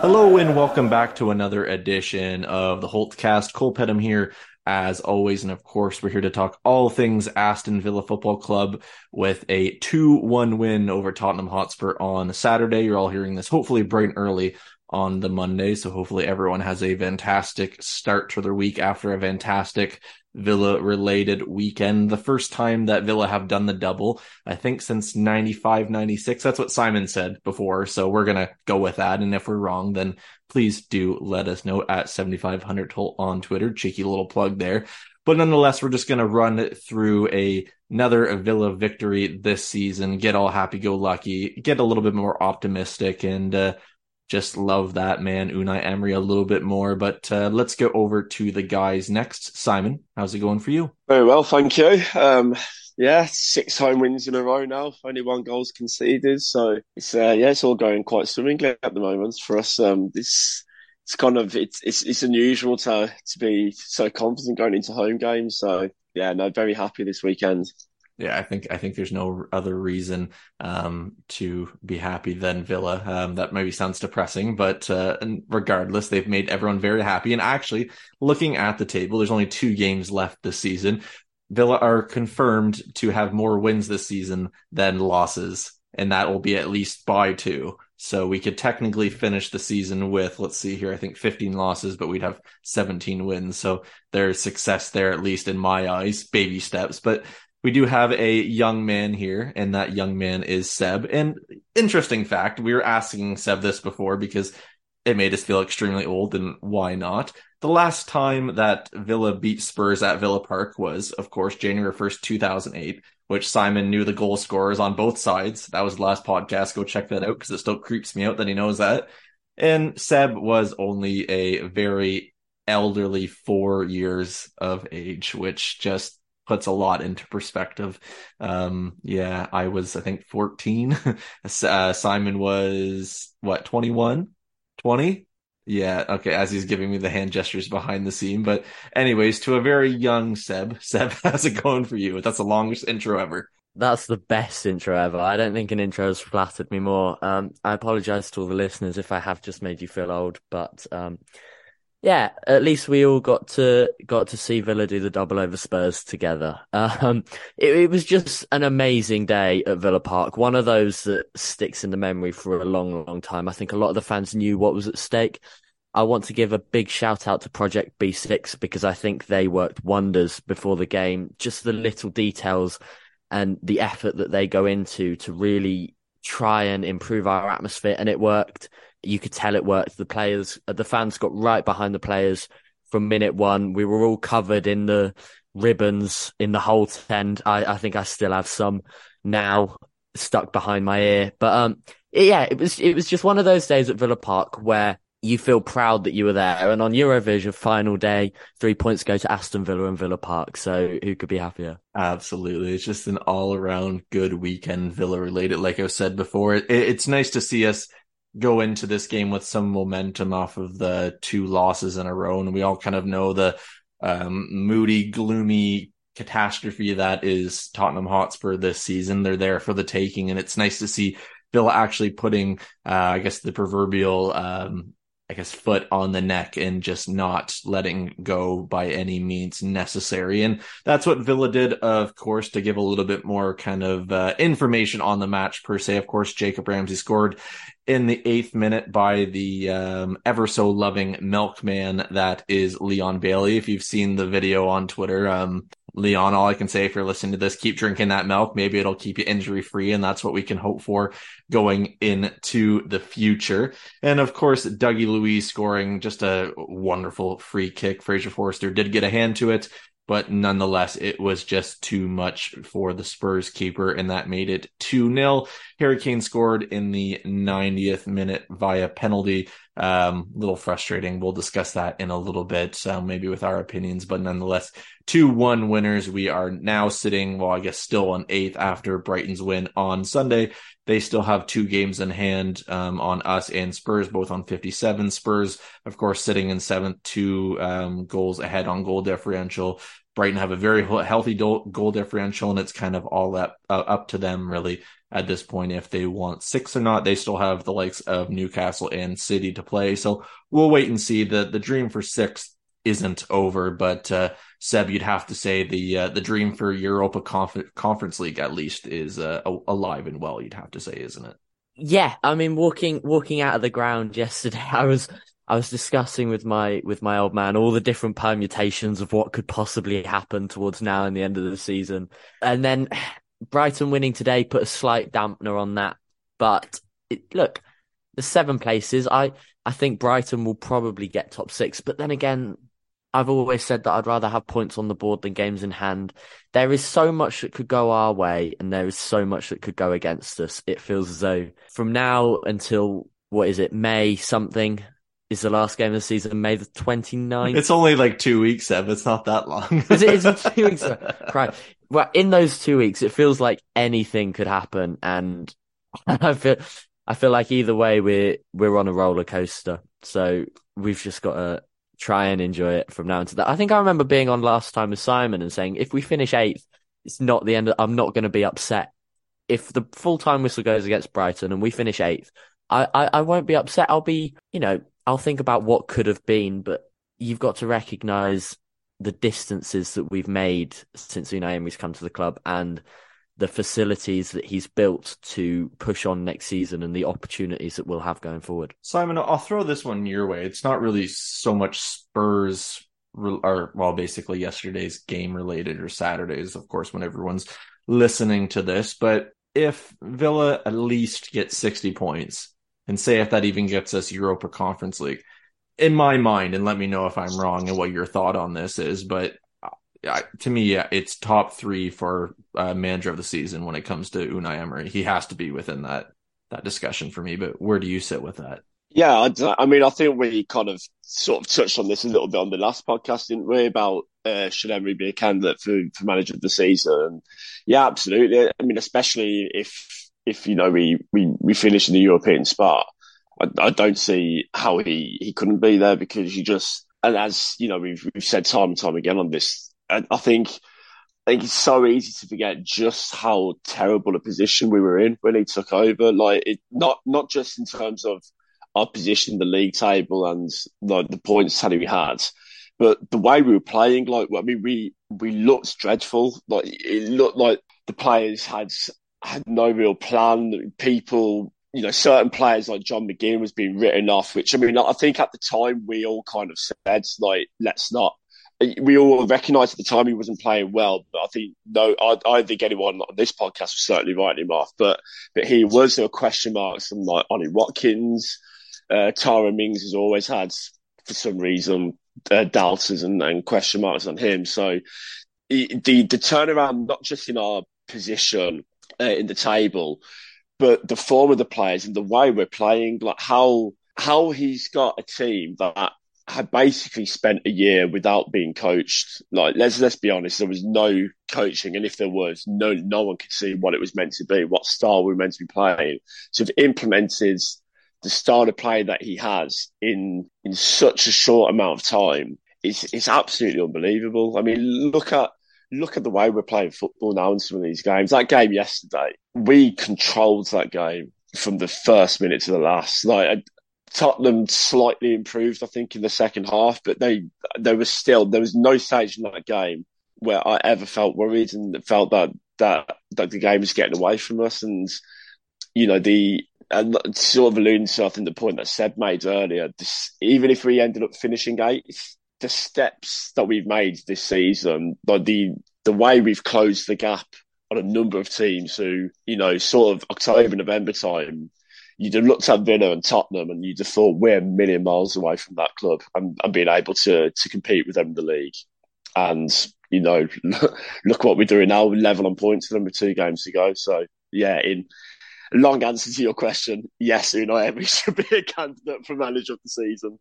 Hello and welcome back to another edition of the Holtecast. Cole Pettem here as always. And of course, we're here to talk all things Aston Villa Football Club with a 2-1 win over Tottenham Hotspur on Saturday. You're all hearing this hopefully bright and early on the Monday. So hopefully everyone has a fantastic start to their week after a fantastic Villa related weekend. The first time that Villa have done the double, I think since 95, 96. That's what Simon said before. So we're going to go with that. And if we're wrong, then please do let us know at 7500 on Twitter. Cheeky little plug there. But nonetheless, we're just going to run through a, another Villa victory this season, get all happy go lucky, get a little bit more optimistic and, uh, just love that man, Unai Emery, a little bit more. But uh, let's go over to the guys next. Simon, how's it going for you? Very well, thank you. Um, yeah, six home wins in a row now. Only one goal's conceded, so it's uh, yeah, it's all going quite swimmingly at the moment for us. Um, this it's kind of it's it's it's unusual to to be so confident going into home games. So yeah, no, very happy this weekend. Yeah, I think I think there's no other reason um, to be happy than Villa. Um, that maybe sounds depressing, but uh, regardless, they've made everyone very happy. And actually, looking at the table, there's only two games left this season. Villa are confirmed to have more wins this season than losses, and that will be at least by two. So we could technically finish the season with, let's see here, I think 15 losses, but we'd have 17 wins. So there's success there, at least in my eyes, baby steps. But we do have a young man here, and that young man is Seb. And interesting fact, we were asking Seb this before because it made us feel extremely old, and why not? The last time that Villa beat Spurs at Villa Park was, of course, January 1st, 2008, which Simon knew the goal scorers on both sides. That was the last podcast. Go check that out because it still creeps me out that he knows that. And Seb was only a very elderly four years of age, which just puts a lot into perspective. Um, yeah, I was, I think 14. uh, Simon was what, 21, 20? Yeah. Okay. As he's giving me the hand gestures behind the scene. But anyways, to a very young Seb, Seb, how's it going for you? That's the longest intro ever. That's the best intro ever. I don't think an intro has flattered me more. Um, I apologize to all the listeners if I have just made you feel old, but, um, yeah, at least we all got to got to see Villa do the double over Spurs together. Um, it, it, was just an amazing day at Villa Park. One of those that sticks in the memory for a long, long time. I think a lot of the fans knew what was at stake. I want to give a big shout out to Project B6 because I think they worked wonders before the game. Just the little details and the effort that they go into to really try and improve our atmosphere, and it worked you could tell it worked. The players, uh, the fans got right behind the players from minute one. We were all covered in the ribbons in the whole tent. I, I think I still have some now stuck behind my ear. But um, yeah, it was it was just one of those days at Villa Park where you feel proud that you were there. And on Eurovision final day, three points go to Aston Villa and Villa Park. So who could be happier? Absolutely. It's just an all around good weekend Villa related. Like I said before, it, it's nice to see us go into this game with some momentum off of the two losses in a row. And we all kind of know the um, moody, gloomy catastrophe that is Tottenham Hotspur this season. They're there for the taking. And it's nice to see Villa actually putting, uh, I guess, the proverbial um, I guess, foot on the neck and just not letting go by any means necessary. And that's what Villa did, of course, to give a little bit more kind of uh, information on the match per se. Of course, Jacob Ramsey scored in the eighth minute by the um, ever so loving milkman that is Leon Bailey. If you've seen the video on Twitter, um, Leon, all I can say if you're listening to this, keep drinking that milk. Maybe it'll keep you injury free. And that's what we can hope for going into the future. And of course, Dougie Luiz scoring just a wonderful free kick. Fraser Forster did get a hand to it. But nonetheless, it was just too much for the Spurs keeper, and that made it 2 0. Harry Kane scored in the 90th minute via penalty. Um, little frustrating. We'll discuss that in a little bit, um, maybe with our opinions, but nonetheless, 2 1 winners. We are now sitting, well, I guess still on eighth after Brighton's win on Sunday. They still have two games in hand um, on us and Spurs, both on 57. Spurs, of course, sitting in seventh, two um, goals ahead on goal differential. Brighton have a very healthy goal differential, and it's kind of all up uh, up to them really at this point if they want six or not. They still have the likes of Newcastle and City to play, so we'll wait and see. the The dream for sixth isn't over, but uh, Seb, you'd have to say the uh, the dream for Europa Conf- Conference League at least is uh, alive and well. You'd have to say, isn't it? Yeah, I mean, walking walking out of the ground yesterday, I was I was discussing with my with my old man all the different permutations of what could possibly happen towards now and the end of the season, and then Brighton winning today put a slight dampener on that. But it, look, the seven places, I I think Brighton will probably get top six, but then again, I've always said that I'd rather have points on the board than games in hand. There is so much that could go our way and there is so much that could go against us. It feels as though from now until what is it, May something is the last game of the season, May the 29th. It's only like two weeks, Ev. It's not that long. is it? It's two weeks. Right. Well, in those two weeks, it feels like anything could happen. And I feel, I feel like either way, we're, we're on a roller coaster. So we've just got to, try and enjoy it from now until that. I think I remember being on last time with Simon and saying, if we finish eighth, it's not the end. Of, I'm not going to be upset. If the full time whistle goes against Brighton and we finish eighth, I, I, I won't be upset. I'll be, you know, I'll think about what could have been, but you've got to recognise the distances that we've made since Unai Emery's come to the club and the facilities that he's built to push on next season and the opportunities that we'll have going forward. Simon, I'll throw this one your way. It's not really so much Spurs or well, basically yesterday's game related or Saturdays, of course, when everyone's listening to this. But if Villa at least gets 60 points and say if that even gets us Europa Conference League, in my mind, and let me know if I'm wrong and what your thought on this is, but to me, yeah, it's top three for uh, manager of the season when it comes to Unai Emery. He has to be within that that discussion for me. But where do you sit with that? Yeah, I, mean, I think we kind of sort of touched on this a little bit on the last podcast, didn't we? About uh, should Emery be a candidate for, for manager of the season? Yeah, absolutely. I mean, especially if if you know we we we finish in the European spot, I, I don't see how he he couldn't be there because you just and as you know we've we've said time and time again on this I, I think I think it's so easy to forget just how terrible a position we were in when he took over. Like it, not not just in terms of our position in the league table and like the points tally we had, but the way we were playing. Like I mean, we we looked dreadful. Like it looked like the players had had no real plan. People, you know, certain players like John McGinn was being written off. Which I mean, I think at the time we all kind of said like, let's not we all recognised at the time he wasn't playing well, but I think no, I, I think anyone on this podcast was certainly writing him off. But but he was there were question marks from like Ollie Watkins, uh, Tyrone Mings has always had for some reason uh, and, and question marks on him. So the the turnaround not just in our position uh, in the table, but the form of the players and the way we're playing, like how how he's got a team that had basically spent a year without being coached. Like let's let's be honest, there was no coaching, and if there was, no no one could see what it was meant to be, what style we were meant to be playing. So have implemented the style of play that he has in in such a short amount of time, it's it's absolutely unbelievable. I mean, look at look at the way we're playing football now in some of these games. That game yesterday, we controlled that game from the first minute to the last. Like Tottenham slightly improved, I think, in the second half, but they there was still there was no stage in that game where I ever felt worried and felt that that that the game was getting away from us. And you know the and sort of alluding to I think the point that Seb made earlier. This, even if we ended up finishing eighth, the steps that we've made this season, like the the way we've closed the gap on a number of teams who you know sort of October November time you'd have looked at Villa and Tottenham and you'd have thought we're a million miles away from that club and, and being able to to compete with them in the league. And you know, look what we're doing now, level on points for them with two games to go. So yeah, in a long answer to your question, yes, Unai Emery should be a candidate for manager of the season.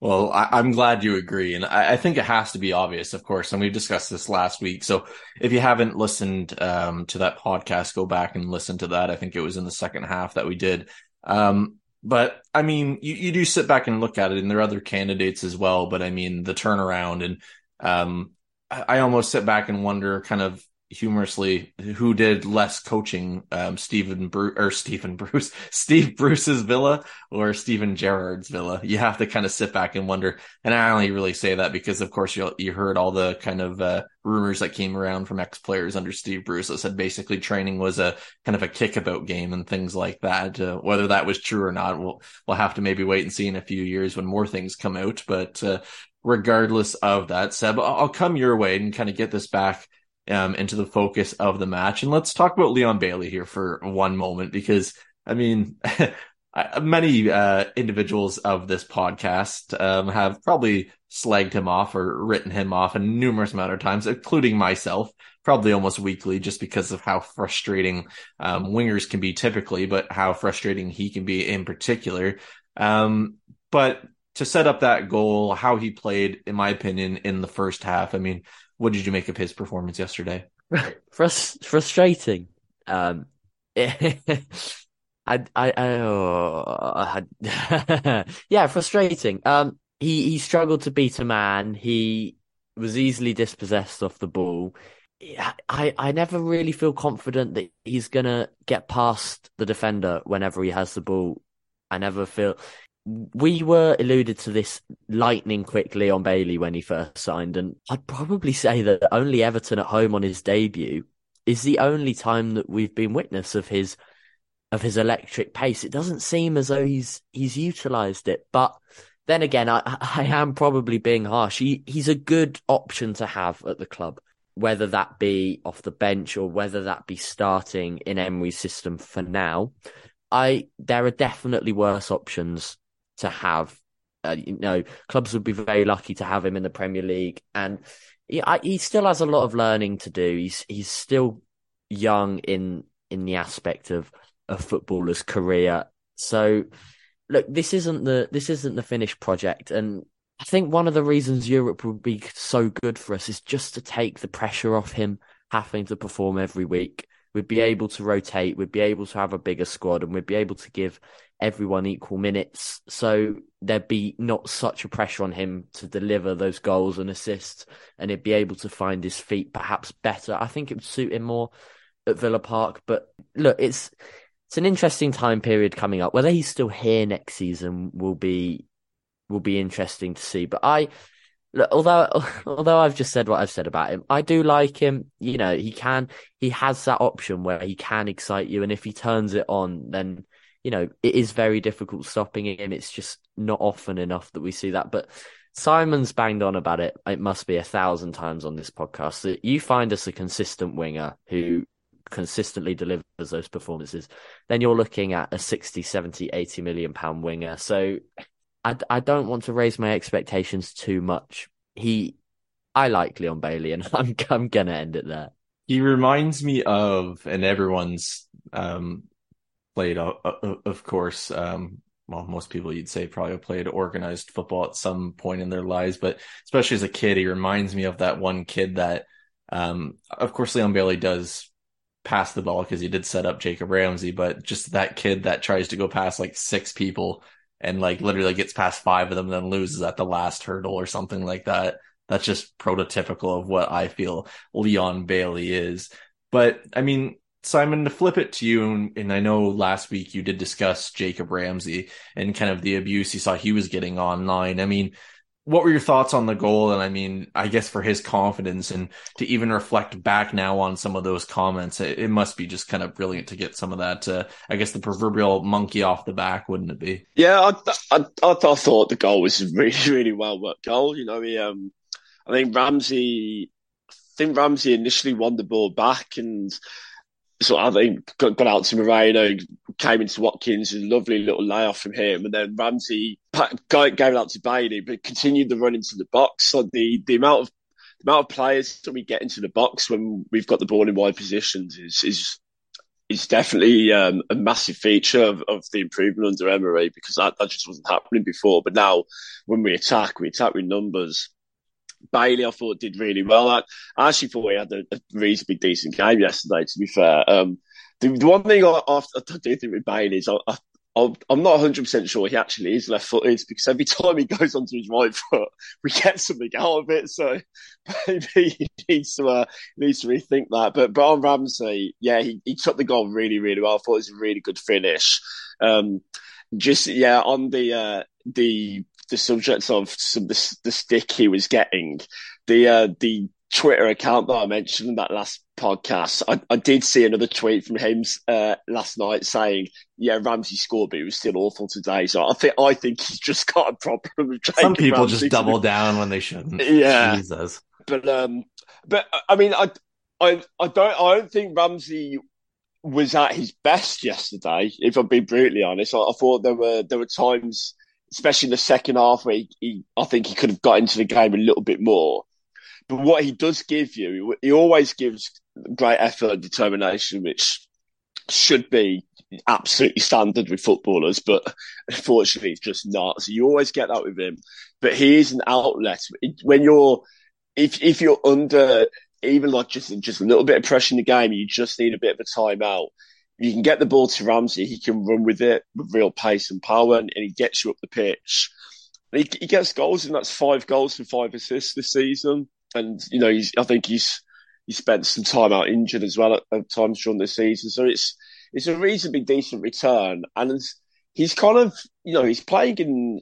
Well, I, am glad you agree. And I, I, think it has to be obvious, of course. And we discussed this last week. So if you haven't listened um, to that podcast, go back and listen to that. I think it was in the second half that we did. Um, but I mean, you, you do sit back and look at it, and there are other candidates as well. But I mean, the turnaround, and um, I, I almost sit back and wonder kind of humorously who did less coaching, um, Stephen Bruce or Stephen Bruce, Steve Bruce's Villa or Steven Gerrard's Villa. You have to kind of sit back and wonder. And I only really say that because, of course, you you heard all the kind of uh, rumors that came around from ex players under Steve Bruce that said basically training was a kind of a kickabout game and things like that. Uh, whether that was true or not, we'll we'll have to maybe wait and see in a few years when more things come out. But uh, regardless of that, Seb, I'll come your way and kind of get this back um, into the focus of the match. And let's talk about Leon Bailey here for one moment, because I mean, many uh, individuals of this podcast um, have probably slagged him off or written him off a numerous amount of times, including myself, probably almost weekly, just because of how frustrating um, wingers can be typically, but how frustrating he can be in particular. Um, but to set up that goal, how he played, in my opinion, in the first half, I mean, what did you make of his performance yesterday? Frust- frustrating. Um, I, I, I, oh, I yeah, frustrating. Um, he, he struggled to beat a man. He was easily dispossessed off the ball. I, I never really feel confident that he's gonna get past the defender whenever he has the ball. I never feel we were alluded to this lightning quickly on Bailey when he first signed, and I'd probably say that only Everton at home on his debut is the only time that we've been witness of his of his electric pace. It doesn't seem as though he's he's utilised it, but then again, I I am probably being harsh. He he's a good option to have at the club, whether that be off the bench or whether that be starting in Emery's system for now. I there are definitely worse options to have. Uh, you know, clubs would be very lucky to have him in the Premier League, and he, I, he still has a lot of learning to do. He's he's still young in in the aspect of a footballer's career. So, look, this isn't the this isn't the finished project, and I think one of the reasons Europe would be so good for us is just to take the pressure off him having to perform every week. We'd be able to rotate. We'd be able to have a bigger squad, and we'd be able to give everyone equal minutes. So there'd be not such a pressure on him to deliver those goals and assists, and he'd be able to find his feet perhaps better. I think it would suit him more at Villa Park. But look, it's it's an interesting time period coming up. Whether he's still here next season will be will be interesting to see. But I. Look, although although I've just said what I've said about him, I do like him. You know, he can he has that option where he can excite you, and if he turns it on, then you know, it is very difficult stopping him. It's just not often enough that we see that. But Simon's banged on about it. It must be a thousand times on this podcast that you find us a consistent winger who consistently delivers those performances, then you're looking at a 60, 70, 80 million pound winger. So I, I don't want to raise my expectations too much. He, I like Leon Bailey and I'm, I'm going to end it there. He reminds me of, and everyone's um, played, uh, uh, of course, um, well, most people you'd say probably played organized football at some point in their lives, but especially as a kid, he reminds me of that one kid that, um, of course, Leon Bailey does pass the ball because he did set up Jacob Ramsey, but just that kid that tries to go past like six people and like literally gets past five of them, then loses at the last hurdle or something like that. That's just prototypical of what I feel Leon Bailey is. But I mean, Simon, to flip it to you, and I know last week you did discuss Jacob Ramsey and kind of the abuse you saw he was getting online. I mean, what were your thoughts on the goal? And I mean, I guess for his confidence and to even reflect back now on some of those comments, it, it must be just kind of brilliant to get some of that, uh, I guess the proverbial monkey off the back, wouldn't it be? Yeah, I, I, I, I thought the goal was really, really well worked goal. You know, he, um, I think Ramsey, I think Ramsey initially won the ball back and so I think got, got out to Moreno, came into Watkins, a lovely little layoff from him, and then Ramsey gave it out to Bailey, but continued the run into the box. So the the amount of the amount of players that we get into the box when we've got the ball in wide positions is is is definitely um, a massive feature of, of, the improvement under Emery because that, that just wasn't happening before. But now when we attack, we attack with numbers. Bailey, I thought, did really well. I, I actually thought he had a, a, reasonably decent game yesterday, to be fair. Um, the, the, one thing I, I, I do think with Bailey is I, I, I'm not 100% sure he actually is left footed because every time he goes onto his right foot, we get something out of it. So maybe he needs to, uh, needs to rethink that. But, but on Ramsey, yeah, he, he took the goal really, really well. I thought it was a really good finish. Um, just, yeah, on the, uh, the, the subject of some, the, the stick he was getting, the, uh, the Twitter account that I mentioned in that last podcast, I, I did see another tweet from him uh, last night saying, "Yeah, Ramsey scored, but he was still awful today." So I think I think he's just got a problem with Some people Ramsey just double down when they shouldn't. Yeah, Jesus. But um, but I mean, I I I don't I don't think Ramsey was at his best yesterday. If I'm being brutally honest, I, I thought there were there were times, especially in the second half, where he, he I think he could have got into the game a little bit more. But what he does give you, he always gives great effort and determination, which should be absolutely standard with footballers, but unfortunately, it's just not. So you always get that with him. But he is an outlet when you're, if if you're under even like just just a little bit of pressure in the game, you just need a bit of a timeout. You can get the ball to Ramsey, he can run with it with real pace and power, and, and he gets you up the pitch. He, he, gets goals, and that's five goals and five assists this season and you know, I think he's he spent some time out injured as well at, at times during the season. So it's it's a reasonably decent return, and he's kind of you know he's playing in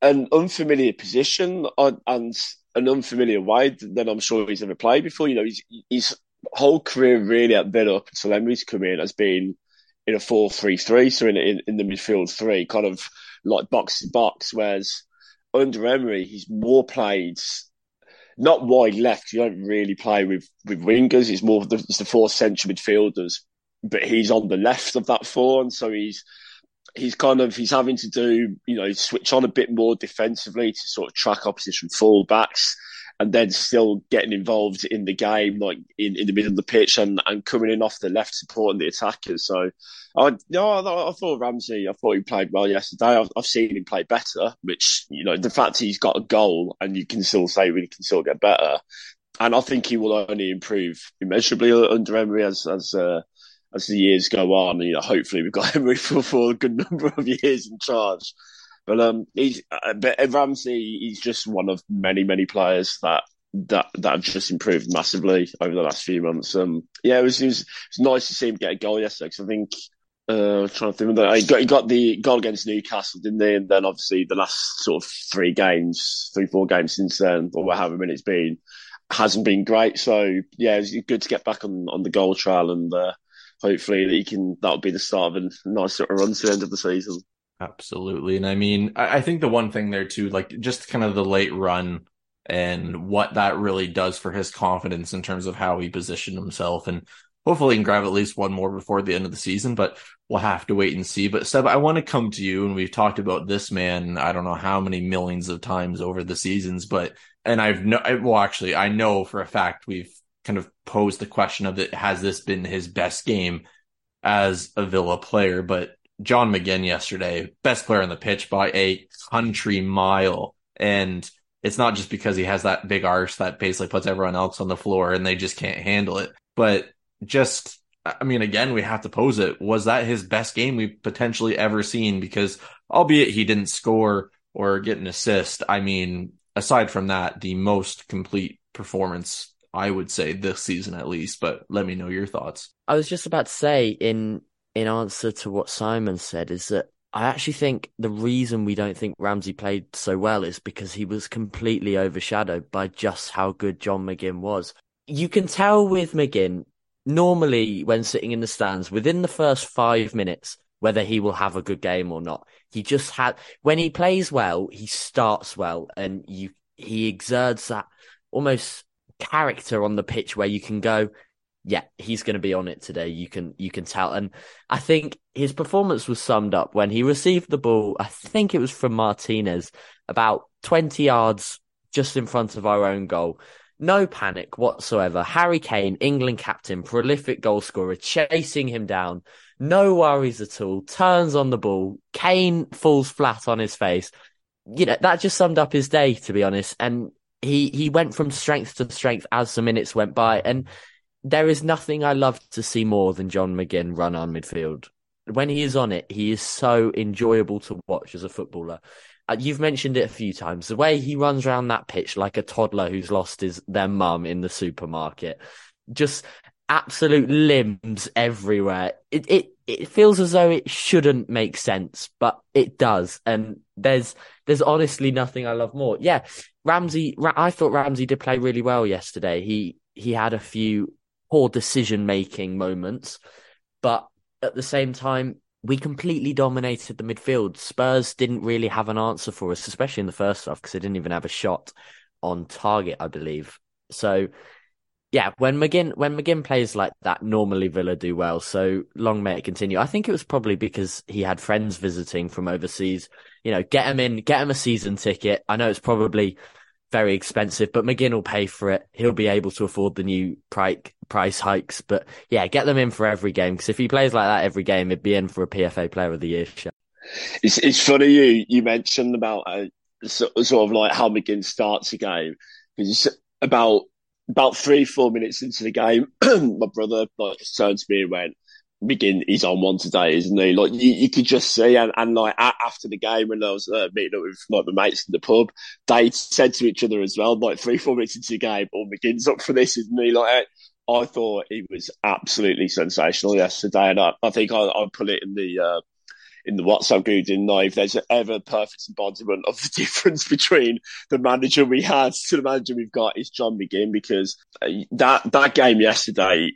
an unfamiliar position uh, and an unfamiliar way than I'm sure he's ever played before. You know, he's, his whole career really at Villa up until Emery's come in has been in a 4-3-3, so in, in, in the midfield three, kind of like box to box, whereas under Emery, he's more played not wide left. You don't really play with with wingers. It's more the, it's the four central midfielders, but he's on the left of that four, and so he's he's kind of he's having to do you know switch on a bit more defensively to sort of track opposition fullbacks and then still getting involved in the game, like in, in the middle of the pitch and, and coming in off the left supporting the attackers. So, I no, I, thought Ramsey, I thought he played well yesterday. I've, I've seen him play better, which you know the fact he's got a goal and you can still say we can still get better, and I think he will only improve immeasurably under Emery as as. Uh, as the years go on, you know, hopefully we've got Emery for, for a good number of years in charge. But um, he's uh, but Ramsey, he's just one of many many players that that that have just improved massively over the last few months. Um, yeah, it was, it was, it was nice to see him get a goal yesterday because I think uh, I'm trying to think that he got he got the goal against Newcastle, didn't he? And then obviously the last sort of three games, three four games since then, or however many it's been, hasn't been great. So yeah, it's good to get back on on the goal trail and. Uh, hopefully, he can. That'll be the start of a nice sort of run to the end of the season. Absolutely. And I mean, I, I think the one thing there too, like just kind of the late run and what that really does for his confidence in terms of how he positioned himself. And hopefully he can grab at least one more before the end of the season, but we'll have to wait and see. But Seb, I want to come to you and we've talked about this man, I don't know how many millions of times over the seasons, but, and I've no, well, actually, I know for a fact we've kind of posed the question of it, has this been his best game as a Villa player? But John McGinn yesterday, best player on the pitch by a country mile. And it's not just because he has that big arse that basically puts everyone else on the floor and they just can't handle it. But just, I mean, again, we have to pose it. Was that his best game we've potentially ever seen? Because albeit he didn't score or get an assist, I mean, aside from that, the most complete performance I would say this season at least, but let me know your thoughts. I was just about to say in in answer to what Simon said is that I actually think the reason we don't think Ramsey played so well is because he was completely overshadowed by just how good John McGinn was. You can tell with McGinn, normally when sitting in the stands, within the first five minutes, whether he will have a good game or not. He just had, when he plays well, he starts well and you, he exerts that almost character on the pitch where you can go, yeah, he's going to be on it today. You can you can tell, and I think his performance was summed up when he received the ball. I think it was from Martinez, about twenty yards just in front of our own goal. No panic whatsoever. Harry Kane, England captain, prolific goal scorer, chasing him down. No worries at all. Turns on the ball. Kane falls flat on his face. You know, that just summed up his day, to be honest. And he, he went from strength to strength as the minutes went by. And there is nothing I love to see more than John McGinn run on midfield. When he is on it, he is so enjoyable to watch as a footballer. Uh, you've mentioned it a few times. The way he runs around that pitch like a toddler who's lost his their mum in the supermarket, just absolute limbs everywhere. It it it feels as though it shouldn't make sense, but it does. And there's there's honestly nothing I love more. Yeah, Ramsey. I thought Ramsey did play really well yesterday. He he had a few poor decision making moments, but at the same time, we completely dominated the midfield. Spurs didn't really have an answer for us, especially in the first half, because they didn't even have a shot on target, I believe. So, yeah, when McGinn when McGinn plays like that, normally Villa do well. So long may it continue. I think it was probably because he had friends visiting from overseas. You know, get him in, get him a season ticket. I know it's probably very expensive, but McGinn will pay for it. He'll be able to afford the new price price hikes. But yeah, get them in for every game because if he plays like that every game, it'd be in for a PFA Player of the Year. Show. It's it's funny you you mentioned about uh, sort of like how McGinn starts a game because about about three four minutes into the game, my brother like just turned to me and went McGinn he's on one today, isn't he? Like you, you could just see, and, and like after the game when I was uh, meeting up with like the mates in the pub, they said to each other as well, like three, four minutes into the game, "Oh, McGinn's up for this, isn't he?" Like I thought he was absolutely sensational yesterday, and I, I think I, I put it in the uh, in the WhatsApp group, didn't I? If there's ever perfect embodiment of the difference between the manager we had to the manager we've got, is John McGinn because uh, that that game yesterday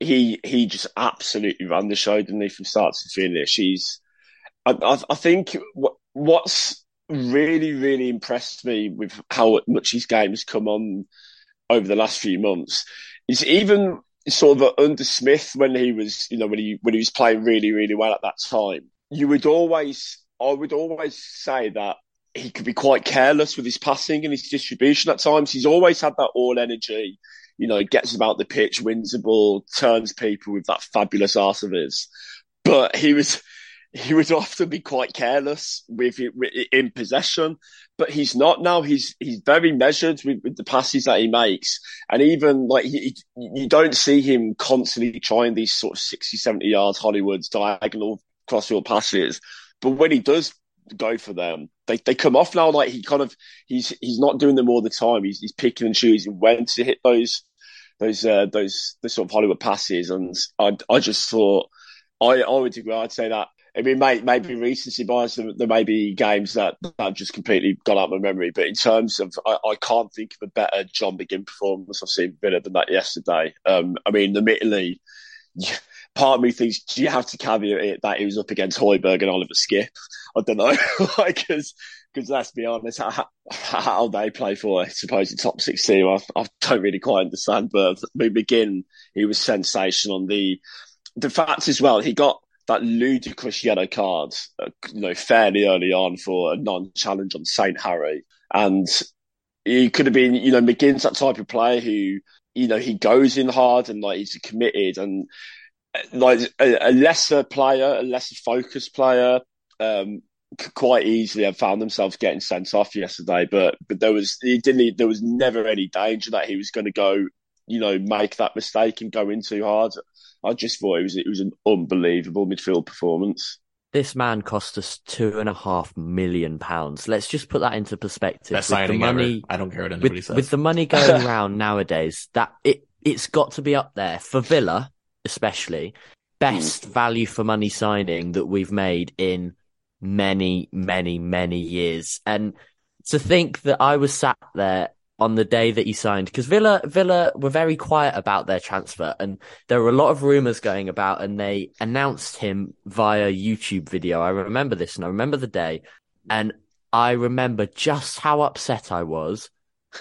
he he just absolutely ran the show, didn't he, from start to finish? He's, I, I, I think what, what's really really impressed me with how much his game has come on over the last few months is even sort of under Smith when he was, you know, when he when he was playing really really well at that time. You would always, I would always say that he could be quite careless with his passing and his distribution at times. He's always had that all energy you know, gets about the pitch, wins the ball, turns people with that fabulous arse of his. But he was, he would often be quite careless with it in possession, but he's not now. He's he's very measured with, with the passes that he makes, and even like he, you don't see him constantly trying these sort of 60, 70 yards Hollywood's diagonal crossfield passes. But when he does go for them. They they come off now like he kind of he's he's not doing them all the time. He's he's picking and choosing when to hit those those uh, those the sort of Hollywood passes, and I I just thought I I would agree. I'd say that. I mean, may, maybe recency bias. There may be games that have just completely gone out of my memory. But in terms of, I, I can't think of a better John McGinn performance I've seen better than that yesterday. Um, I mean, admittedly, part of me thinks do you have to caveat it that he was up against Højbjerg and Oliver Skipp? I don't know, Like, because because let's be honest, how, how, they play for a supposed top six team, I, I, don't really quite understand. But McGinn, he was sensational. The the fact as well, he got that ludicrous yellow card, uh, you know, fairly early on for a non-challenge on Saint Harry, and he could have been, you know, McGinn's that type of player who, you know, he goes in hard and like he's committed and uh, like a, a lesser player, a lesser focused player. Um, quite easily have found themselves getting sent off yesterday, but but there was he didn't there was never any danger that he was going to go, you know, make that mistake and go in too hard. I just thought it was it was an unbelievable midfield performance. This man cost us two and a half million pounds. Let's just put that into perspective. Best with the money, ever. I don't care what anybody with, says. With the money going around nowadays, that it it's got to be up there for Villa, especially best hmm. value for money signing that we've made in many, many, many years. And to think that I was sat there on the day that he signed, because Villa, Villa were very quiet about their transfer and there were a lot of rumors going about and they announced him via YouTube video. I remember this and I remember the day and I remember just how upset I was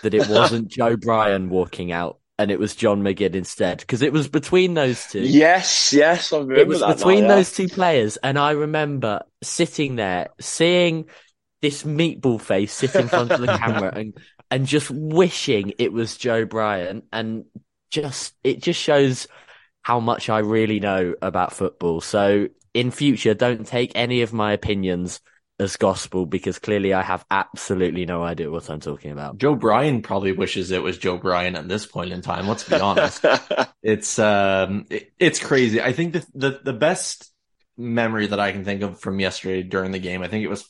that it wasn't Joe Bryan walking out and it was John McGinn instead because it was between those two. Yes, yes, I remember It was between yeah. those two players, and I remember sitting there seeing this meatball face sit in front of the camera and and just wishing it was Joe Bryan and just it just shows how much I really know about football. So in future, don't take any of my opinions as gospel because clearly I have absolutely no idea what I'm talking about. Joe Bryan probably wishes it was Joe Bryan at this point in time. Let's be honest. it's um, it, it's crazy. I think the, the the best memory that I can think of from yesterday during the game, I think it was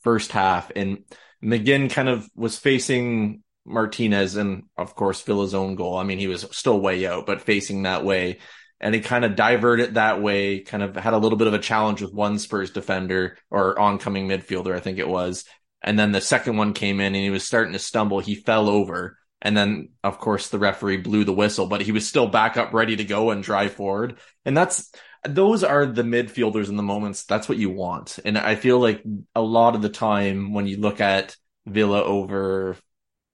first half, and McGinn kind of was facing Martinez, and of course Villa's own goal. I mean, he was still way out, but facing that way and he kind of diverted that way, kind of had a little bit of a challenge with one Spurs defender or oncoming midfielder, I think it was. And then the second one came in and he was starting to stumble. He fell over. And then, of course, the referee blew the whistle, but he was still back up ready to go and drive forward. And that's, those are the midfielders in the moments. That's what you want. And I feel like a lot of the time when you look at Villa over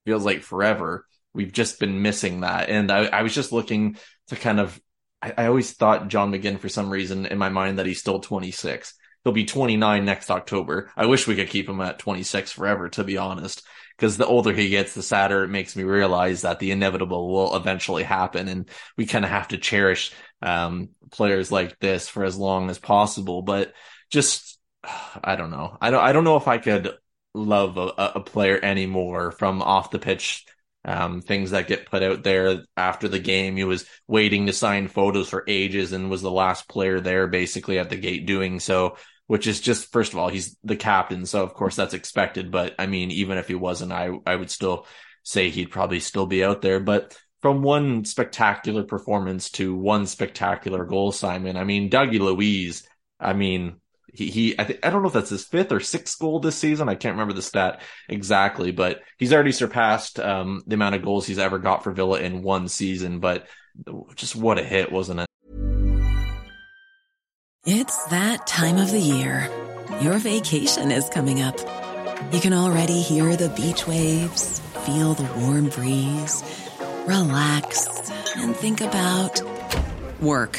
feels like forever, we've just been missing that. And I, I was just looking to kind of I, I always thought John McGinn for some reason in my mind that he's still 26. He'll be 29 next October. I wish we could keep him at 26 forever, to be honest, because the older he gets, the sadder it makes me realize that the inevitable will eventually happen. And we kind of have to cherish, um, players like this for as long as possible. But just, I don't know. I don't, I don't know if I could love a, a player anymore from off the pitch um, things that get put out there after the game. He was waiting to sign photos for ages and was the last player there basically at the gate doing so, which is just, first of all, he's the captain. So of course that's expected. But I mean, even if he wasn't, I, I would still say he'd probably still be out there. But from one spectacular performance to one spectacular goal, Simon, I mean, Dougie Luiz, I mean, he, he I, th- I don't know if that's his fifth or sixth goal this season. I can't remember the stat exactly, but he's already surpassed um, the amount of goals he's ever got for Villa in one season. But just what a hit, wasn't it? It's that time of the year. Your vacation is coming up. You can already hear the beach waves, feel the warm breeze, relax, and think about work.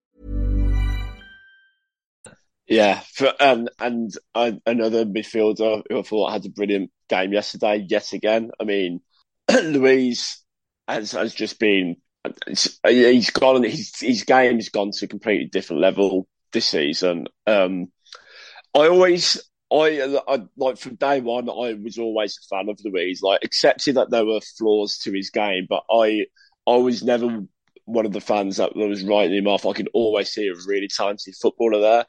Yeah, for, um, and another midfielder who I thought had a brilliant game yesterday, yet again. I mean, Luiz has, has just been he's gone. His his game's gone to a completely different level this season. Um, I always, I, I, like from day one, I was always a fan of Luiz, Like, accepting that there were flaws to his game, but I, I was never one of the fans that was writing him off. I could always see a really talented footballer there.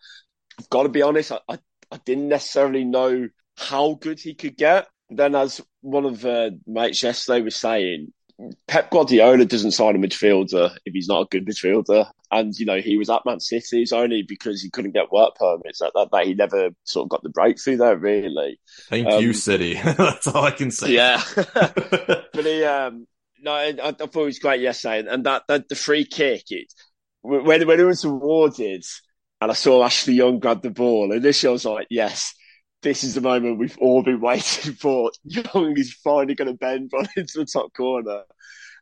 I've got to be honest, I, I, I didn't necessarily know how good he could get. Then, as one of the mates yesterday was saying, Pep Guardiola doesn't sign a midfielder if he's not a good midfielder. And, you know, he was at Man City. It's only because he couldn't get work permits that, that, that he never sort of got the breakthrough there, really. Thank um, you, City. That's all I can say. Yeah. but he, um, no, I, I, thought it was great yesterday. And that, that the free kick, it, when, when it was awarded and I saw Ashley Young grab the ball, and initially I was like, yes, this is the moment we've all been waiting for. Young is finally going to bend run into the top corner.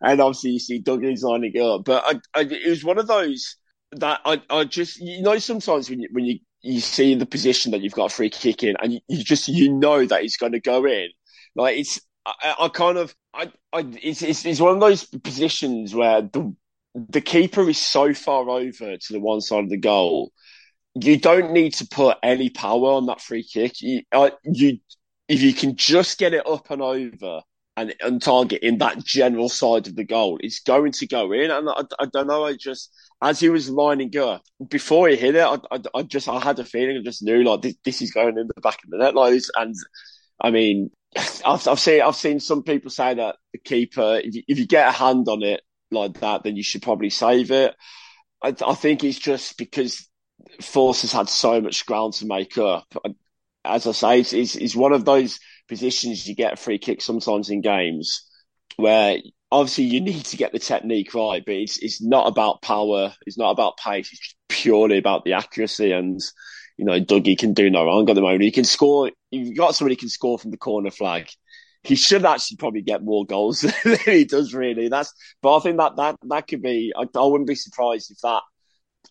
And obviously, you see Dougie lining up. But I, I, it was one of those that I, I just, you know, sometimes when you, when you, you see the position that you've got a free kick in and you, you just, you know that he's going to go in. Like it's, I, I kind of, I, I, it's, it's, it's one of those positions where the, the keeper is so far over to the one side of the goal you don't need to put any power on that free kick. You, uh, you if you can just get it up and over and, and target in that general side of the goal, it's going to go in. And I, I don't know. I just as he was lining up before he hit it, I, I, I, just I had a feeling. I just knew like this, this is going in the back of the net like. And I mean, I've, I've seen I've seen some people say that the keeper, if you, if you get a hand on it like that, then you should probably save it. I, I think it's just because Forss has had so much ground to make up. As I say, it's, it's, it's one of those positions you get free kick sometimes in games where obviously you need to get the technique right, but it's it's not about power, it's not about pace, it's purely about the accuracy. And you know, Dougie can do no wrong at the moment. He can score. You've got somebody who can score from the corner flag. He should actually probably get more goals than he does. Really, that's. But I think that that that could be. I, I wouldn't be surprised if that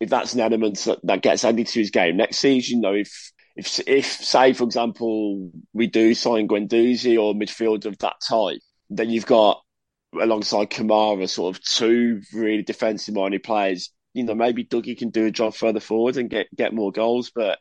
if that's an element that, that gets added to his game next season. You know, if if if say for example we do sign Guendouzi or midfield of that type, then you've got alongside Kamara, sort of two really defensive minded players. You know, maybe Dougie can do a job further forward and get get more goals. But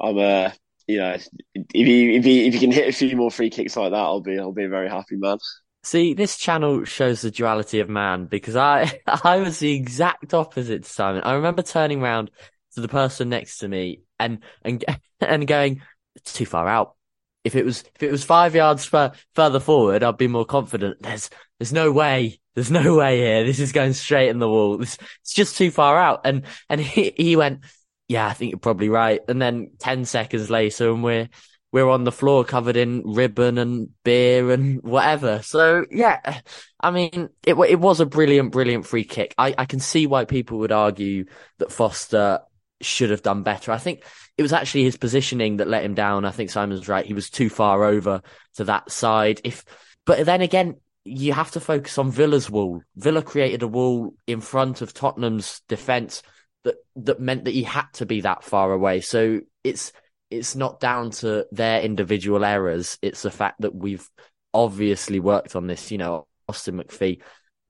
I'm, uh, you know, if he if he if he can hit a few more free kicks like that, I'll be I'll be a very happy man. See, this channel shows the duality of man because I I was the exact opposite to Simon. I remember turning around to the person next to me and and and going, it's too far out. If it was if it was five yards further forward, I'd be more confident. There's there's no way. There's no way here. This is going straight in the wall. This, it's just too far out. And, and he, he went, yeah, I think you're probably right. And then 10 seconds later and we're, we're on the floor covered in ribbon and beer and whatever. So yeah, I mean, it, it was a brilliant, brilliant free kick. I, I can see why people would argue that Forster should have done better. I think it was actually his positioning that let him down. I think Simon's right. He was too far over to that side. If, but then again, you have to focus on Villa's wall. Villa created a wall in front of Tottenham's defence that that meant that he had to be that far away. So it's it's not down to their individual errors. It's the fact that we've obviously worked on this. You know, Austin McPhee.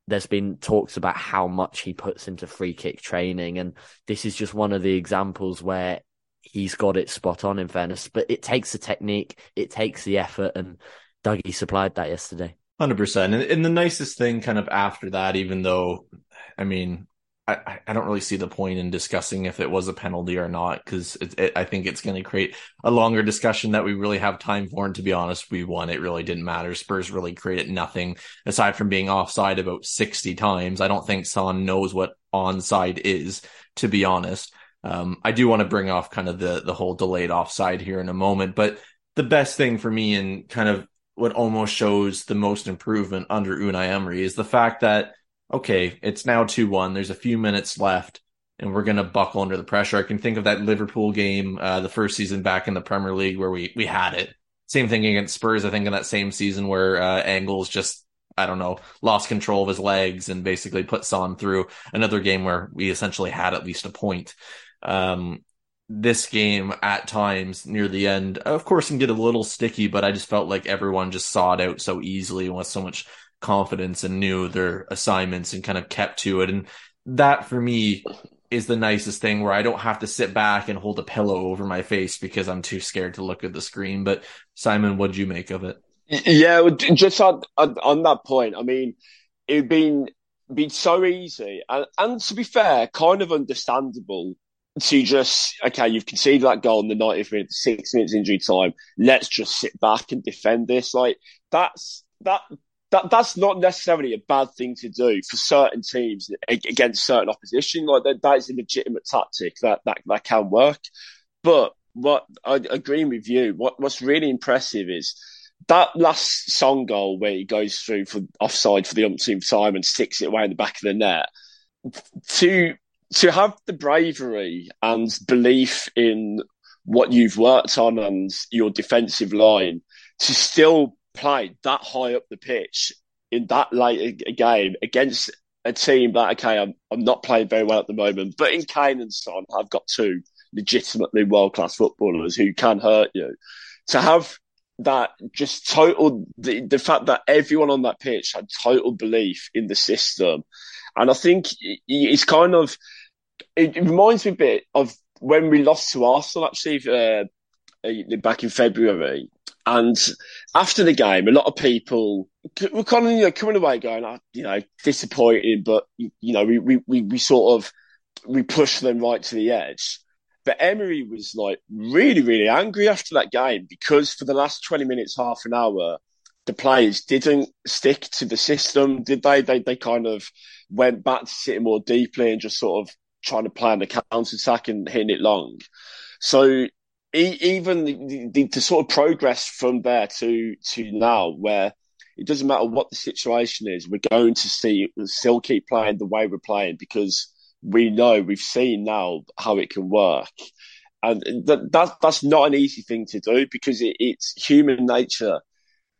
There's been talks about how much he puts into free kick training, and this is just one of the examples where he's got it spot on. In fairness, but it takes the technique, it takes the effort, and Dougie supplied that yesterday. Hundred percent, and, and the nicest thing, kind of after that, even though, I mean, I, I don't really see the point in discussing if it was a penalty or not because I think it's going to create a longer discussion that we really have time for. And to be honest, we won. It really didn't matter. Spurs really created nothing aside from being offside about 60 times. I don't think Son knows what onside is, to be honest. Um, I do want to bring off kind of the, the whole delayed offside here in a moment, but the best thing for me and kind of what almost shows the most improvement under Unai Emery is the fact that okay, it's now 2-1, there's a few minutes left and we're going to buckle under the pressure. I can think of that Liverpool game uh, the first season back in the Premier League where we we had it. Same thing against Spurs I think in that same season where uh, Engels just I don't know, lost control of his legs and basically put Son through another game where we essentially had at least a point. Um, this game at times near the end, of course, can get a little sticky, but I just felt like everyone just saw it out so easily and with so much confidence and knew their assignments and kind of kept to it. And that for me is the nicest thing where I don't have to sit back and hold a pillow over my face because I'm too scared to look at the screen. But Simon, what did you make of it? Yeah, just on, on, on that point, I mean, it'd been been so easy and, and to be fair, kind of understandable to just okay, you've conceded that goal in the 90th minute, six minutes injury time. Let's just sit back and defend this. Like that's that that that's not necessarily a bad thing to do for certain teams against certain opposition. Like that, that is a legitimate tactic that that that can work. But what I agree with you. What what's really impressive is that last Son goal where he goes through for offside for the umpteenth time and sticks it away in the back of the net. To to have the bravery and belief in what you've worked on and your defensive line to still play that high up the pitch in that late a game against a team that okay, I'm I'm not playing very well at the moment, but in Kane and Son, I've got two legitimately world class footballers who can hurt you. To have that just total the, the fact that everyone on that pitch had total belief in the system, and I think it's kind of it, reminds me a bit of when we lost to Arsenal actually uh, uh, back in February. And after the game, a lot of people were kind of you know, coming away going, oh, you know, disappointed, but you know, we, we, we, sort of we pushed them right to the edge. But Emery was like really, really angry after that game because for the last 20 minutes, half an hour, the players didn't stick to the system, did they? They they kind of went back to sitting more deeply and just sort of trying to plan the counter attack and hitting it long. So even the, the, the, sort of progress from there to to now, where it doesn't matter what the situation is, we're going to see still keep playing the way we're playing because we know we've seen now how it can work, and that, that that's not an easy thing to do because it, it's human nature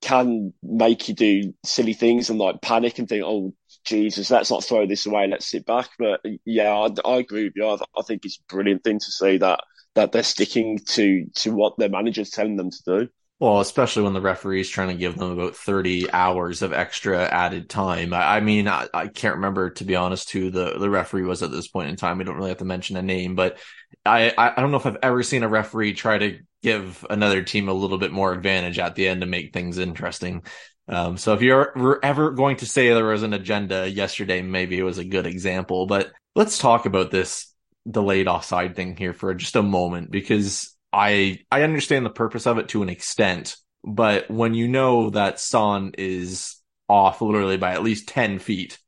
can make you do silly things and like panic and think, oh Jesus, let's not throw this away, let's sit back. But yeah, I, I agree with you. I, I think it's a brilliant thing to see that that they're sticking to to what their manager's telling them to do. Well, especially when the referee is trying to give them about 30 hours of extra added time. I, I mean, I, I, can't remember, to be honest, who the, the referee was at this point in time. We don't really have to mention a name, but I, I don't know if I've ever seen a referee try to give another team a little bit more advantage at the end to make things interesting. Um, so if you're ever going to say there was an agenda yesterday, maybe it was a good example, but let's talk about this delayed offside thing here for just a moment because I I understand the purpose of it to an extent, but when you know that Son is off literally by at least 10 feet,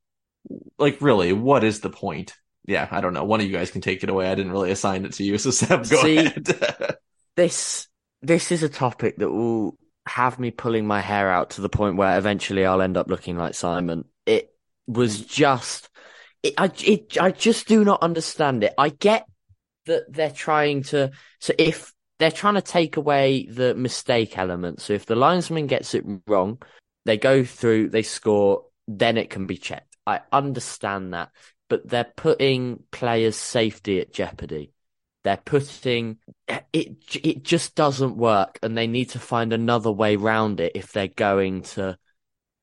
like really, what is the point? Yeah, I don't know. One of you guys can take it away. I didn't really assign it to you, so Seb, go See, ahead. this this is a topic that will have me pulling my hair out to the point where eventually I'll end up looking like Simon. It was just it, I, it, I just do not understand it. I get that they're trying to, so if they're trying to take away the mistake element, so if the linesman gets it wrong, they go through, they score, then it can be checked. I understand that, but they're putting players' safety at jeopardy. They're putting it. It just doesn't work, and they need to find another way round it if they're going to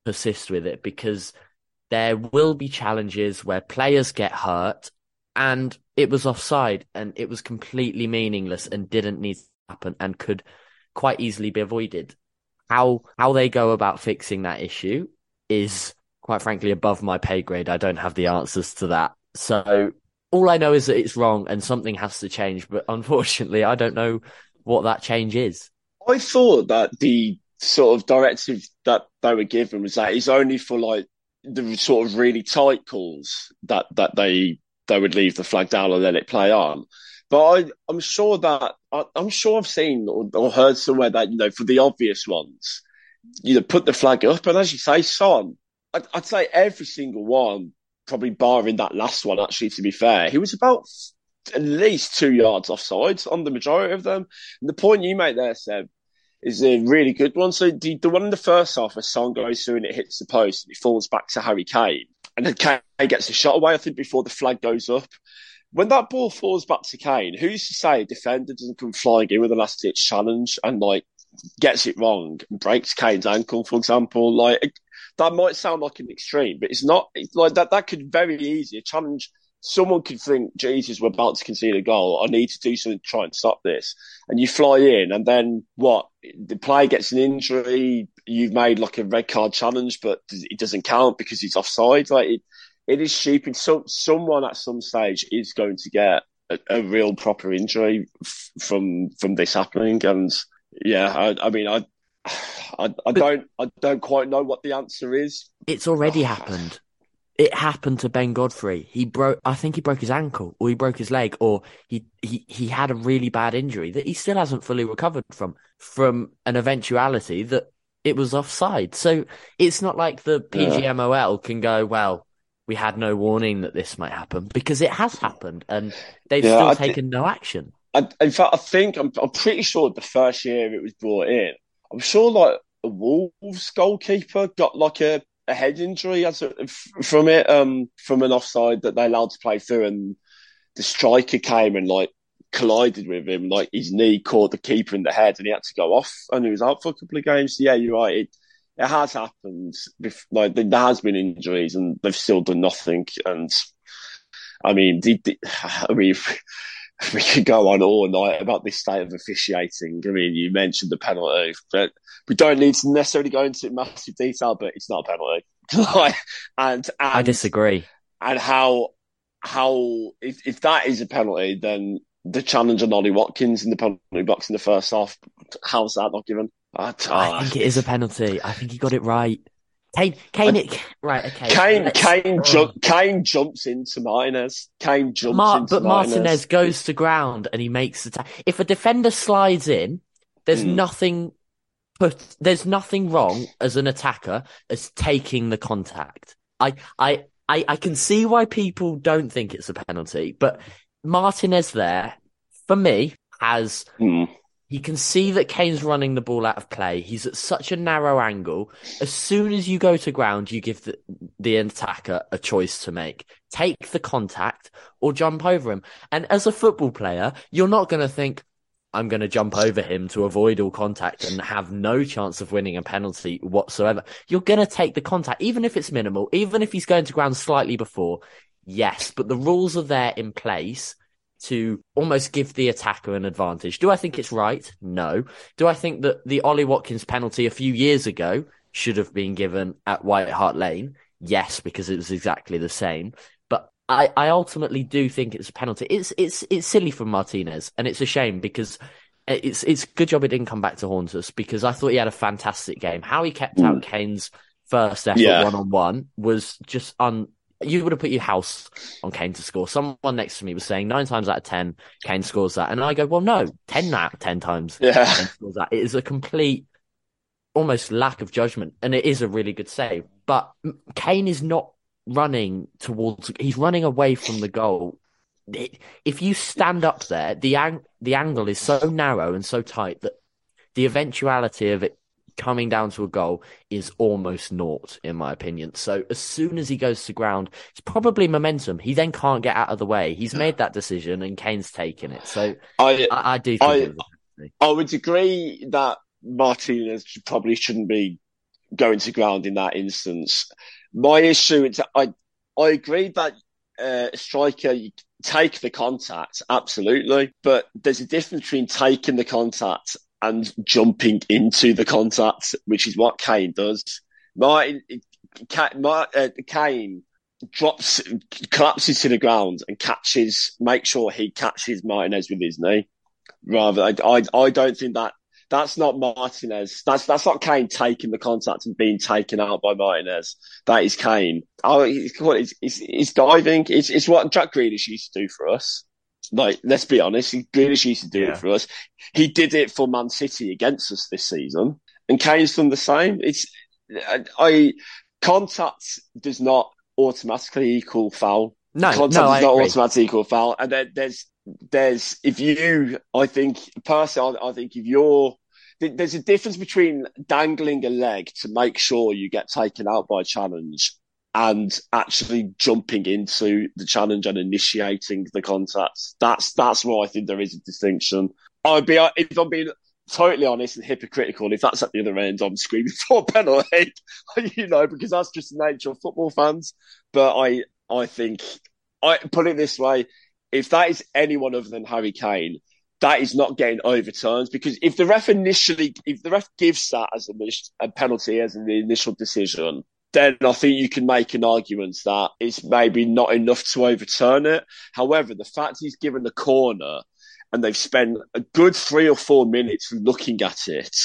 persist with it because there will be challenges where players get hurt and it was offside and it was completely meaningless and didn't need to happen and could quite easily be avoided. How how they go about fixing that issue is quite frankly above my pay grade. I don't have the answers to that. So all I know is that it's wrong and something has to change, but unfortunately I don't know what that change is. I thought that the sort of directive that they were given was that it's only for like the sort of really tight calls that that they they would leave the flag down and let it play on. But I, I'm sure that I, am sure I've seen or, or, heard somewhere that you know for the obvious ones, you know, put the flag up. And as you say, Son, I'd, I'd say every single one, probably barring that last one. Actually, to be fair, he was about at least two yards offside on the majority of them. And the point you make there, Seb, is a really good one. So the, the one in the first half where Son goes through and it hits the post and it falls back to Harry Kane. And then Kane gets a shot away, I think, before the flag goes up. When that ball falls back to Kane, who's to say a defender doesn't come flying in with a last ditch challenge and like gets it wrong and breaks Kane's ankle, for example? Like that might sound like an extreme, but it's not it's like that. That could very easily a challenge someone could think, Jesus, we're about to concede a goal. I need to do something to try and stop this. And you fly in, and then what? The player gets an injury. You've made like a red card challenge, but it doesn't count because he's offside. Like it, it is stupid. So someone at some stage is going to get a, a real proper injury f- from from this happening. And yeah, I, I mean, I. I, I don't I don't quite know what the answer is. It's already happened it happened to Ben Godfrey. He broke, I think he broke his ankle or he broke his leg or he, he, he had a really bad injury that he still hasn't fully recovered from, from an eventuality that it was offside. So it's not like the PGMOL can go, well, we had no warning that this might happen because it has happened and they've yeah, still I taken th- no action. I, in fact, I think I'm, I'm pretty sure the first year it was brought in, I'm sure like a Wolves goalkeeper got like a a head injury as a, from it, um, from an offside that they allowed to play through, and the striker came and like collided with him, like his knee caught the keeper in the head, and he had to go off, and he was out for a couple of games. So, yeah, you're right. It, it has happened. Like there has been injuries, and they've still done nothing. And I mean, the, the, I mean, we could go on all night about this state of officiating. I mean, you mentioned the penalty, but we don't need to necessarily go into massive detail, but it's not a penalty. and, and I disagree. And how how if, if that is a penalty, then the challenge on Ollie Watkins in the penalty box in the first half, how's that not given? I, I think it is a penalty. I think he got it right. Kane, Kane, it, right, okay. Kane, let's- Kane, oh. jump, Kane jumps into Martinez. Kane jumps Mar- into but Martinez. Martinez goes to ground and he makes the ta- if a defender slides in, there's Mm. nothing put there's nothing wrong as an attacker as taking the contact. I I I, I can see why people don't think it's a penalty, but Martinez there, for me, has Hmm. he can see that Kane's running the ball out of play. He's at such a narrow angle. As soon as you go to ground, you give the, the attacker a choice to make. Take the contact or jump over him. And as a football player, you're not going to think, I'm going to jump over him to avoid all contact and have no chance of winning a penalty whatsoever. You're going to take the contact, even if it's minimal, even if he's going to ground slightly before. Yes, but the rules are there in place to almost give the attacker an advantage. Do I think it's right? No. Do I think that the Ollie Watkins penalty a few years ago should have been given at White Hart Lane? Yes, because it was exactly the same. But I, I ultimately do think it's a penalty. It's it's it's silly from Martinez, and it's a shame because it's it's a good job it didn't come back to haunt us because I thought he had a fantastic game. How he kept out hmm. Kane's first effort one on one was just un. You would have put your house on Kane to score. Someone next to me was saying nine times out of ten, Kane scores that, and I go, well, no, ten out of ten times Yeah. Kane scores that. It is a complete, almost lack of judgment, and it is a really good save. But Kane is not running towards. He's running away from the goal. If you stand up there, the ang- the angle is so narrow and so tight that the eventuality of it coming down to a goal is almost naught, in my opinion. So as soon as he goes to ground, it's probably momentum. He then can't get out of the way. He's made that decision, and Kane's taken it. So I, I, I do think I- it was a penalty. I would agree that Martinez probably shouldn't be going to ground in that instance. My issue is I I agree that uh, striker you take the contact absolutely, but there's a difference between taking the contact and jumping into the contact, which is what Kane does. Martin, Ka- Mar- uh, Kane drops, collapses to the ground and catches, make sure he catches Martinez with his knee. Rather, I, I, I don't think that that's not Martinez. That's that's not Kane taking the contact and being taken out by Martinez. That is Kane. Oh, it's, it's, it's diving. It's, it's what Jack Grealish used to do for us. Like, let's be honest, Grealish used to do Yeah. it for us. He did it for Man City against us this season, and Kane's done the same. It's I, I contact does not automatically equal foul. No, contact no, I does not agree. automatically equal foul. And then there's there's if you, I think personally, I, I think if you're there's a difference between dangling a leg to make sure you get taken out by a challenge and actually jumping into the challenge and initiating the contact. That's that's where I think there is a distinction. I'd be uh, if I'm being totally honest and hypocritical. If that's at the other end, I'm screaming for a penalty, you know, because that's just the nature of football fans. But I I think I put it this way: if that is anyone other than Harry Kane, that is not getting overturned because if the ref initially, if the ref gives that as a, a penalty as an initial decision, then I think you can make an argument that it's maybe not enough to overturn it. However, the fact he's given the corner and they've spent a good three or four minutes looking at it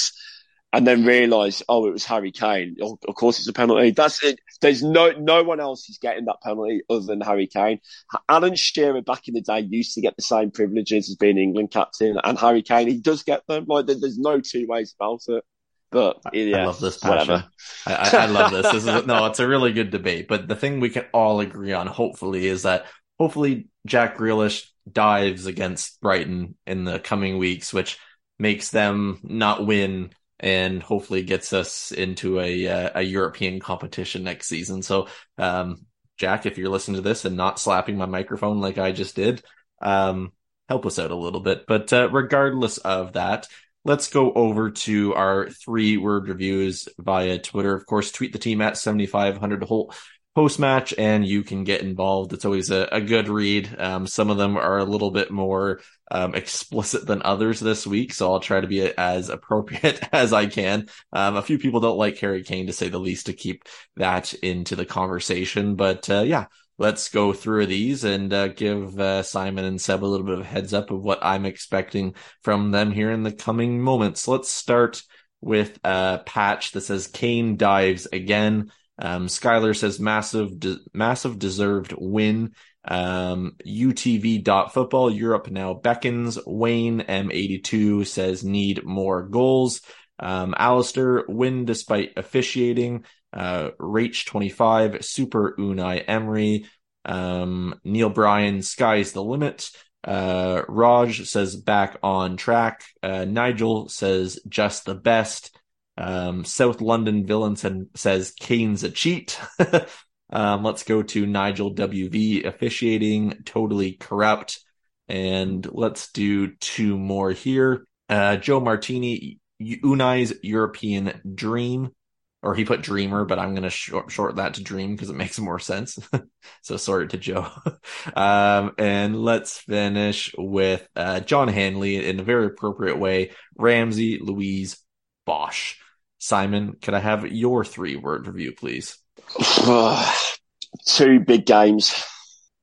and then realise, oh, it was Harry Kane. Of course, it's a penalty. That's it. There's no no one else who's getting that penalty other than Harry Kane. Alan Shearer back in the day used to get the same privileges as being England captain, and Harry Kane he does get them. Like there's no two ways about it. But yeah, I love this passion. I, I, I love this. This is no, it's a really good debate. But the thing we can all agree on, hopefully, is that hopefully Jack Grealish dives against Brighton in the coming weeks, which makes them not win and hopefully gets us into a uh, a European competition next season. So, um, Jack, if you're listening to this and not slapping my microphone like I just did, um, help us out a little bit. But uh, regardless of that, let's go over to our three word reviews via Twitter. Of course, tweet the team at 7500 Holte post match and you can get involved. It's always a, a good read. Um, some of them are a little bit more um, explicit than others this week, so I'll try to be as appropriate as I can. Um, a few people don't like Harry Kane to say the least to keep that into the conversation, but uh, yeah, let's go through these and uh, give uh, Simon and Seb a little bit of heads up of what I'm expecting from them here in the coming moments. Let's start with a patch that says Kane dives again. Um, Skylar says massive, de- massive deserved win. Um, UTV football Europe now beckons. Wayne M82 says need more goals. Um, Alistair win despite officiating. Uh, Rach 25 Super Unai Emery. Um, Neil Bryan sky's the limit. Uh, Raj says back on track. Uh, Nigel says just the best. Um, South London villain says Kane's a cheat. um, let's go to Nigel WV officiating, totally corrupt. And let's do two more here. Uh, Joe Martini, Unai's European Dream or he put dreamer, but I'm going to short, short that to dream because it makes more sense. so sorry to Joe. um, and let's finish with uh, John Hanley in a very appropriate way. Ramsey, Luiz, Bosch. Simon, could I have your three word review, please? Two big games.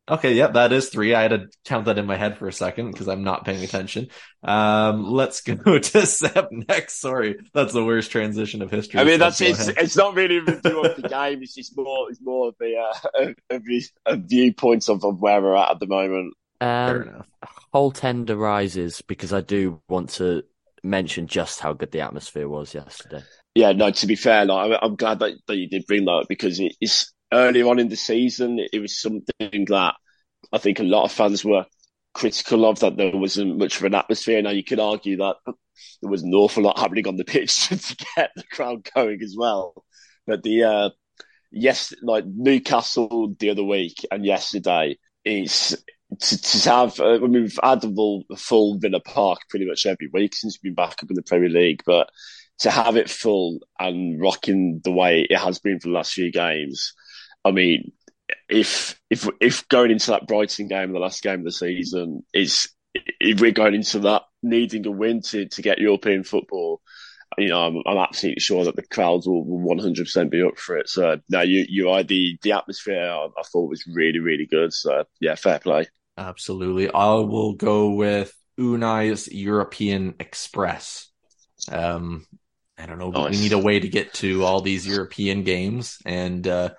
Okay, yep, that is three. I had to count that in my head for a second because I'm not paying attention. Um, let's go to Seb next. Sorry, that's the worst transition of history. I mean, that's it's, it's not really a review of the game. It's just more it's more of the uh, a, a viewpoint of, of where we're at at the moment. Um, Fair enough. Holte End rises because I do want to mention just how good the atmosphere was yesterday. Yeah, no. To be fair, like, I'm glad that, that you did bring that up because it's earlier on in the season, it was something that I think a lot of fans were critical of that there wasn't much of an atmosphere. Now you could argue that there was an awful lot happening on the pitch to get the crowd going as well. But the uh, yes, like Newcastle the other week and yesterday is to, to have. Uh, I mean, we've had the full, full Villa Park pretty much every week since we've been back up in the Premier League, but to have it full and rocking the way it has been for the last few games I mean, if if if going into that Brighton game, the last game of the season, is if we're going into that needing a win to, to get European football, you know, I'm, I'm absolutely sure that the crowds will, 100% be up for it. So, no, you you are the the atmosphere I, I thought was really really good. So, yeah, fair play. Absolutely, I will go with Unai's European Express. Um, I don't know, nice. we need a way to get to all these European games, and uh,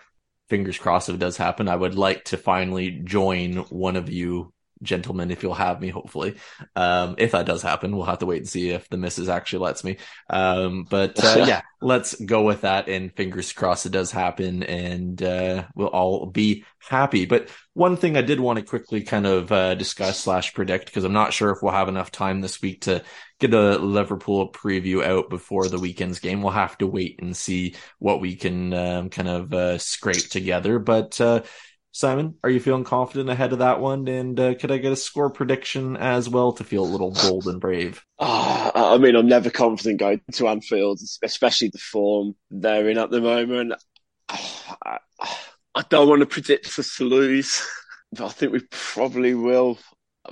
fingers crossed if it does happen, I would like to finally join one of you gentlemen if you'll have me hopefully um if that does happen we'll have to wait and see if the missus actually lets me um but uh, yeah let's go with that and fingers crossed it does happen and uh we'll all be happy but one thing i did want to quickly kind of uh, discuss slash predict because i'm not sure if we'll have enough time this week to get a Liverpool preview out before the weekend's game. We'll have to wait and see what we can um, kind of uh, scrape together. But uh, Simon, are you feeling confident ahead of that one? And uh, could I get a score prediction as well to feel a little bold and brave? Oh, I mean, I'm never confident going to Anfield, especially the form they're in at the moment. I, I don't want to predict us to lose, but I think we probably will.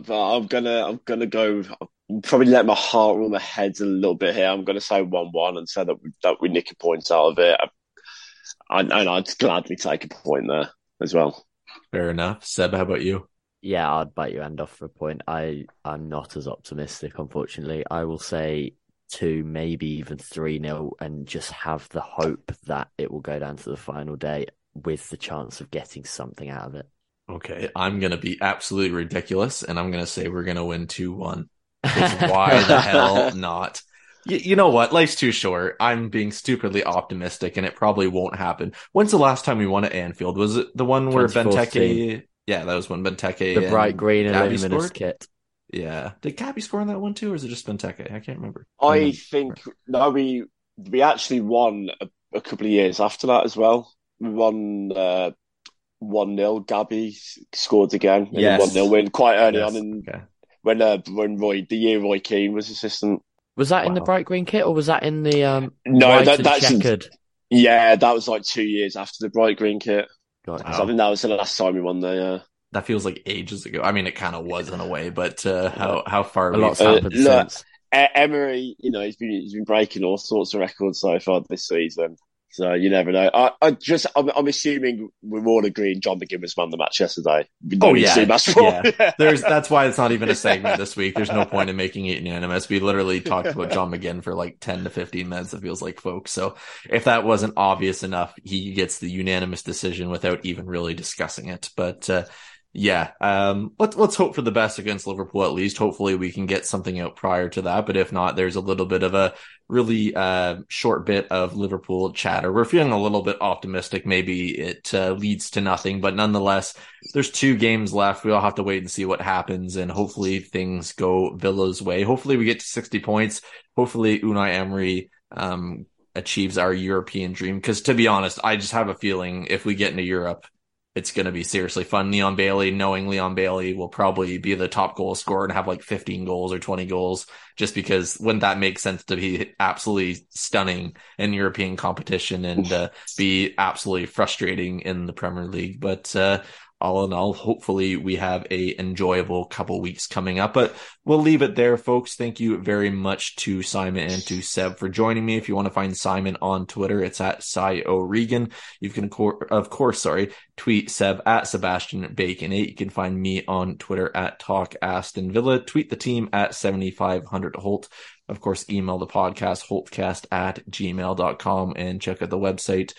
But I'm gonna, I'm gonna go I'm probably let my heart rule my head a little bit here. I'm to say one-one and say that we, that we nick a point out of it. I, and I'd gladly take a point there as well. Fair enough. Seb, how about you? Yeah, I'd bite your end off for a point. I I'm not as optimistic, unfortunately. I will say two, maybe even three nil, and just have the hope that it will go down to the final day with the chance of getting something out of it. Okay, I'm gonna be absolutely ridiculous, and I'm gonna say we're gonna win two one. why the hell not? You, you, know what? Life's too short. I'm being stupidly optimistic, and it probably won't happen. When's the last time we won at Anfield? Was it the one where Benteke? Yeah, that was when Benteke. The bright green and luminous kit. Yeah, did Gabby score on that one too, or is it just Benteke? I can't remember. I, I think no, we we actually won a, a, couple of years after that as well. We won uh, one 0 Gabby scored again. Yes. One 0 win quite early yes. on in okay when uh, when Roy the year Roy Keane was assistant. Was that wow. in the bright green kit or was that in the um? No, that, that's checkered? yeah, that was like two years after the bright green kit. Wow. So I think that was the last time we won there. Yeah. That feels like ages ago. I mean, it kind of was in a way, but uh, how how far a lot's happened uh, since. Emery, you know, he's been he's been breaking all sorts of records so far this season. So you never know. I, I just, I'm, I'm, assuming we're all agreeing John McGinn won the match yesterday. Oh yeah, yeah. There's that's why it's not even a segment this week. There's no point in making it unanimous. We literally talked about John McGinn for like 10 to 15 minutes. It feels like, folks. So if that wasn't obvious enough, he gets the unanimous decision without even really discussing it. But uh, yeah, um, let's let's hope for the best against Liverpool at least. Hopefully, we can get something out prior to that. But if not, there's a little bit of a really uh, short bit of Liverpool chatter. We're feeling a little bit optimistic. Maybe it uh, leads to nothing, but nonetheless, there's two games left. We all have to wait and see what happens, and hopefully things go Villa's way. Hopefully, we get to 60 points. Hopefully, Unai Emery um, achieves our European dream. Because to be honest, I just have a feeling if we get into Europe it's going to be seriously fun. Leon Bailey, knowing Leon Bailey will probably be the top goal scorer and have like 15 goals or 20 goals, just because wouldn't that make sense to be absolutely stunning in European competition and uh, be absolutely frustrating in the Premier League? But uh, all in all, hopefully we have a enjoyable couple weeks coming up, but we'll leave it there, folks. Thank you very much to Simon and to Seb for joining me. If you want to find Simon on Twitter, it's at Si O'Regan. You can, of course, sorry, tweet Seb at Sebastian Bacon 8. You can find me on Twitter at Talk Aston Villa. Tweet the team at 7500 Holte. Of course, email the podcast, holtecast at gmail.com and check out the website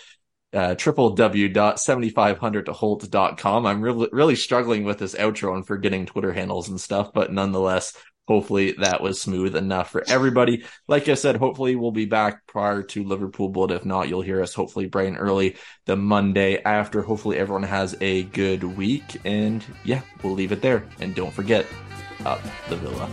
uh, www.7500toholte.com. I'm really, really struggling with this outro and forgetting Twitter handles and stuff, but nonetheless, hopefully that was smooth enough for everybody. Like I said, hopefully we'll be back prior to Liverpool, but if not, you'll hear us hopefully bright and early the Monday after. Hopefully everyone has a good week. And yeah, we'll leave it there. And don't forget, up the villa.